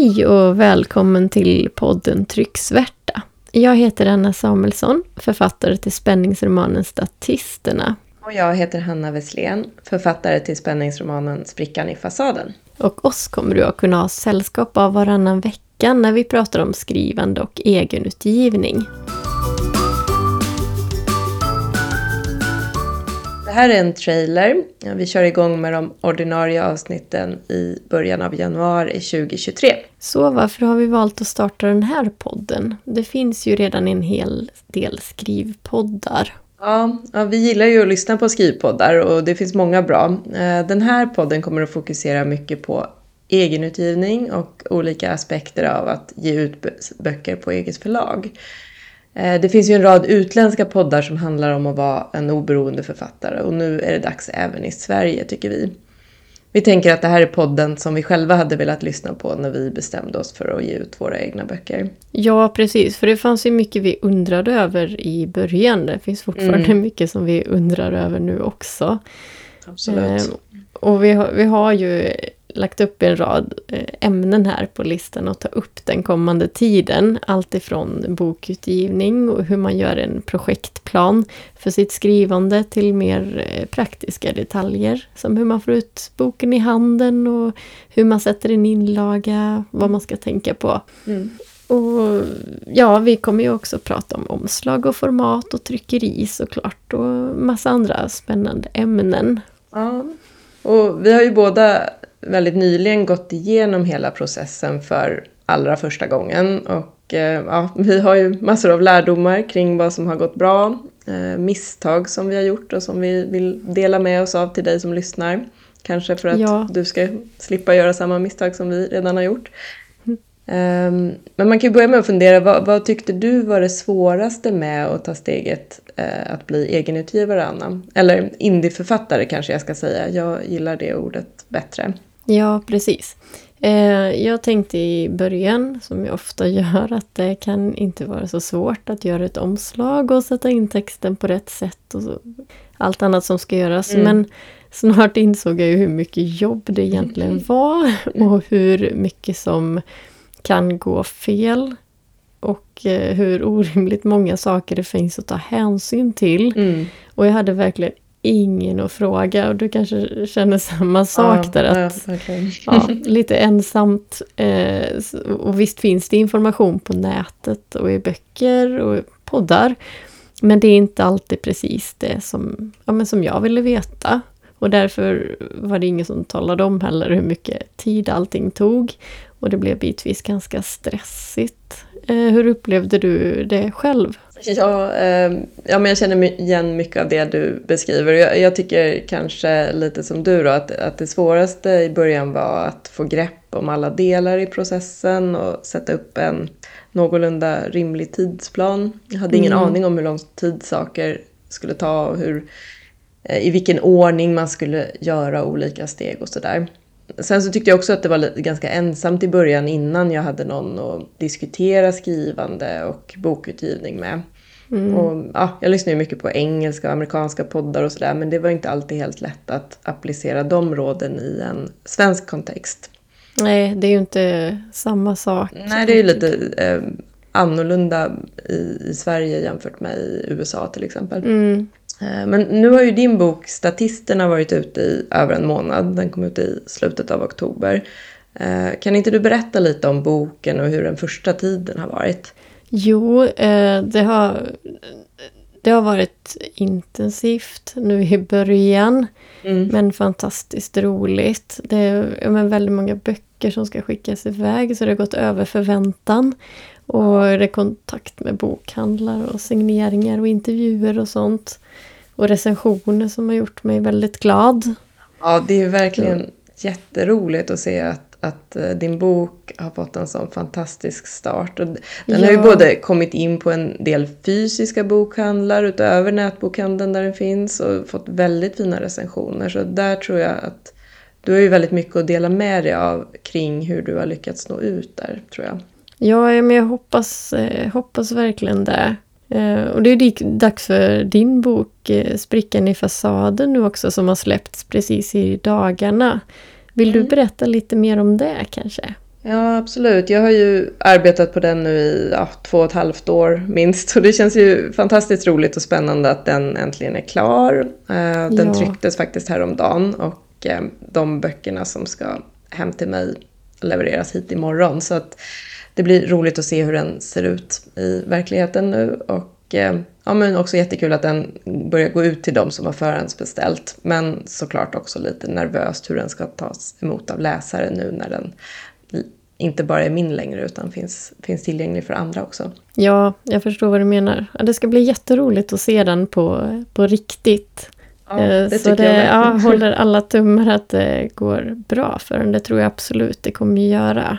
Hej och välkommen till podden Trycksvärta. Jag heter Anna Samuelsson, författare till spänningsromanen Statisterna. Och jag heter Hanna Wesslén, författare till spänningsromanen Sprickan i fasaden. Och oss kommer du att kunna ha sällskap av varannan vecka när vi pratar om skrivande och egenutgivning. Här är en trailer. Vi kör igång med de ordinarie avsnitten i början av januari 2023. Så varför har vi valt att starta den här podden? Det finns ju redan en hel del skrivpoddar. Ja, ja, vi gillar ju att lyssna på skrivpoddar och det finns många bra. Eh, den här podden kommer att fokusera mycket på egenutgivning och olika aspekter av att ge ut böcker på eget förlag. Eh, det finns ju en rad utländska poddar som handlar om att vara en oberoende författare och nu är det dags även i Sverige tycker vi. Vi tänker att det här är podden som vi själva hade velat lyssna på när vi bestämde oss för att ge ut våra egna böcker. Ja, precis. För det fanns ju mycket vi undrade över i början. Det finns fortfarande mm. mycket som vi undrar över nu också. Absolut. Eh, och vi har, vi har ju lagt upp en rad eh, ämnen här på listan och ta upp den kommande tiden. Allt ifrån bokutgivning och hur man gör en projektplan för sitt skrivande till mer eh, praktiska detaljer. Som hur man får ut boken i handen och hur man sätter en inlaga, vad man ska tänka på. Mm. Och ja, vi kommer ju också prata om omslag och format och tryckeri såklart och massa andra spännande ämnen. Ja, och vi har ju båda väldigt nyligen gått igenom hela processen för allra första gången. Och eh, ja, vi har ju massor av lärdomar kring vad som har gått bra, eh, misstag som vi har gjort och som vi vill dela med oss av till dig som lyssnar. Kanske för att ja. du ska slippa göra samma misstag som vi redan har gjort. Um, men man kan ju börja med att fundera, vad, vad, tyckte du var det svåraste med att ta steget uh, att bli egenutgivare, Anna? Eller indieförfattare kanske jag ska säga, jag gillar det ordet bättre. Ja, precis. Eh, jag tänkte i början, som jag ofta gör, att det kan inte vara så svårt att göra ett omslag och sätta in texten på rätt sätt och så, allt annat som ska göras. Mm. Men snart insåg jag ju hur mycket jobb det egentligen var och hur mycket som kan gå fel. Och eh, hur orimligt många saker det finns att ta hänsyn till. Mm. Och jag hade verkligen ingen att fråga och du kanske känner samma sak ja, där. Att, ja, ja, lite ensamt. Eh, och visst finns det information på nätet och i böcker och poddar. Men det är inte alltid precis det som, ja, men som jag ville veta. Och därför var det ingen som talade om heller hur mycket tid allting tog. Och det blev bitvis ganska stressigt. Eh, hur upplevde du det själv? Ja, eh, ja, men jag känner igen mycket av det du beskriver. Jag, jag tycker kanske lite som du då, att, att det svåraste i början var att få grepp om alla delar i processen och sätta upp en någorlunda rimlig tidsplan. Jag hade ingen mm. aning om hur lång tid saker skulle ta och hur, eh, i vilken ordning man skulle göra olika steg och sådär. Sen så tyckte jag också att det var ganska ensamt i början innan jag hade någon att diskutera skrivande och bokutgivning med. Mm. Och, ja, jag lyssnar ju mycket på engelska och amerikanska poddar och sådär men det var inte alltid helt lätt att applicera de råden i en svensk kontext. Nej, det är ju inte samma sak. Nej, det är ju lite eh, annorlunda i, i, Sverige jämfört med i USA till exempel. Mm. Eh, men nu har ju din bok Statisterna varit ute i över en månad. Den kom ut i slutet av oktober. Eh, kan inte du berätta lite om boken och hur den första tiden har varit? Jo, eh, det har, det har varit intensivt nu i början. Mm. Men fantastiskt roligt. Det är men väldigt många böcker som ska skickas iväg så det har gått över förväntan. Och det är kontakt med bokhandlar och signeringar och intervjuer och sånt. Och recensioner som har gjort mig väldigt glad. Ja, det är verkligen mm. jätteroligt att se att, att eh, din bok har fått en sån fantastisk start. Och den ja. har ju både kommit in på en del fysiska bokhandlar utöver nätbokhandeln där den finns och fått väldigt fina recensioner. Så där tror jag att du har ju väldigt mycket att dela med dig av kring hur du har lyckats nå ut där, tror jag. Ja, men jag hoppas, eh, hoppas verkligen det. Eh, och det är dags för din bok eh, Sprickan i fasaden nu också som har släppts precis i dagarna. Vill mm. du berätta lite mer om det kanske? Ja, absolut. Jag har ju arbetat på den nu i ja, två och ett halvt år minst. Och det känns ju fantastiskt roligt och spännande att den äntligen är klar. Den ja. trycktes faktiskt häromdagen och Eh, de böckerna som ska hem till mig levereras hit imorgon. Så att det blir roligt att se hur den ser ut i verkligheten nu. Och eh, ja, men också jättekul att den börjar gå ut till de som har förhandsbeställt. Men såklart också lite nervöst hur den ska tas emot av läsare nu när den inte bara är min längre utan finns, finns tillgänglig för andra också. Ja, jag förstår vad du menar. det ska bli jätteroligt att se den på, på riktigt. Ja, eh, det så det, jag ja, håller alla tummar att det går bra för den. Det tror jag absolut det kommer göra.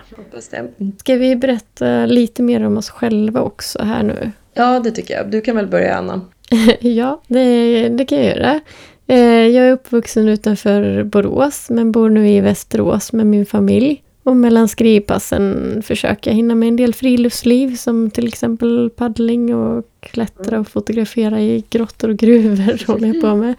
Ska vi berätta lite mer om oss själva också här nu? Ja, det tycker jag. Du kan väl börja, Anna? ja, det, det kan jag göra. Eh, jag är uppvuxen utanför Borås, men bor nu i Västerås med min familj. Och mellan skrivpassen försöker jag hinna med en del friluftsliv som till exempel paddling och klättra och fotografera i grottor och gruvor håller jag på med.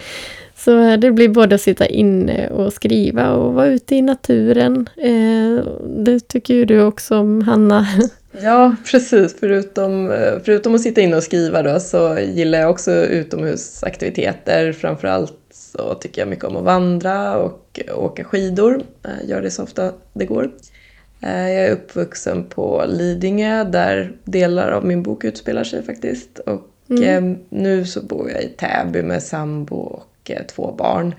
Så eh, det blir både att sitta inne och skriva och vara ute i naturen. Eh, det tycker ju du också om, Hanna. Ja, precis. Förutom, eh, förutom att sitta inne och skriva då, så gillar jag också utomhusaktiviteter. Framförallt så tycker jag mycket om att vandra och åka skidor. Jag gör det så ofta det går. Jag är uppvuxen på Lidingö där delar av min bok utspelar sig faktiskt. Och mm. Eh, nu så bor jag i Täby med sambo och eh, två barn.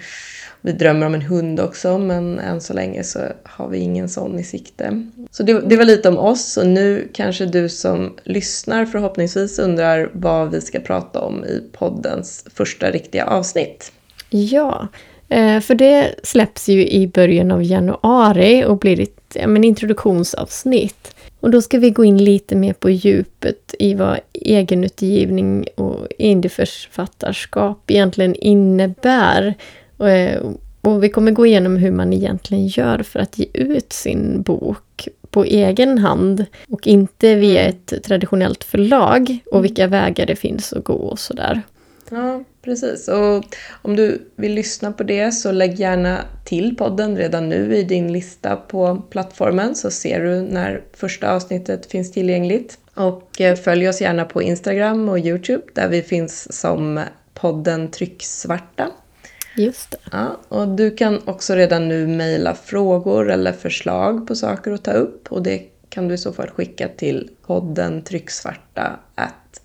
Vi drömmer om en hund också men än så länge så har vi ingen sån i sikte. Så det, det var lite om oss och nu kanske du som lyssnar förhoppningsvis undrar vad vi ska prata om i poddens första riktiga avsnitt. Ja, eh, för det släpps ju i början av januari och blir ett men introduktionsavsnitt. Och då ska vi gå in lite mer på djupet i vad egenutgivning och indieförfattarskap egentligen innebär. Och, eh, och vi kommer gå igenom hur man egentligen gör för att ge ut sin bok på egen hand och inte via ett traditionellt förlag och vilka vägar det finns att gå och sådär. Ja, precis. Och om du vill lyssna på det så lägg gärna till podden redan nu i din lista på plattformen så ser du när första avsnittet finns tillgängligt. Och eh, följ oss gärna på Instagram och Youtube där vi finns som podden Trycksvarta. Just det. Ja, och du kan också redan nu mejla frågor eller förslag på saker att ta upp och det kan du i så fall skicka till podden trycksvarta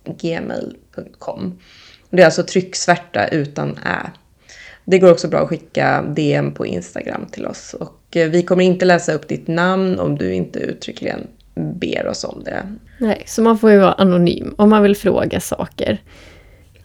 gmail.com. Det är alltså trycksvärta utan ä. Det går också bra att skicka DM på Instagram till oss. Och eh, vi kommer inte läsa upp ditt namn om du inte uttryckligen ber oss om det. Nej, så man får ju vara anonym om man vill fråga saker.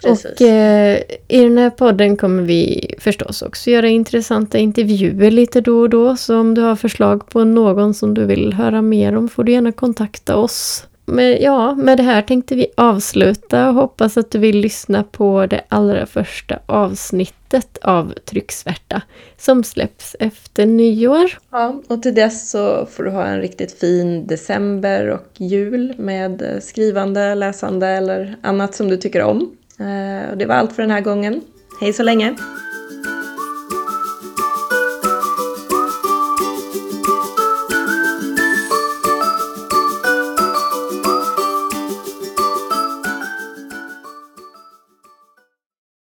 Precis. Och eh, i den här podden kommer vi förstås också göra intressanta intervjuer lite då och då. Så om du har förslag på någon som du vill höra mer om får du gärna kontakta oss. Men ja, med det här tänkte vi avsluta och hoppas att du vill lyssna på det allra första avsnittet av Trycksvärta som släpps efter nyår. Ja, och till dess så får du ha en riktigt fin december och jul med skrivande, läsande eller annat som du tycker om. Eh, det var allt för den här gången. Hej så länge!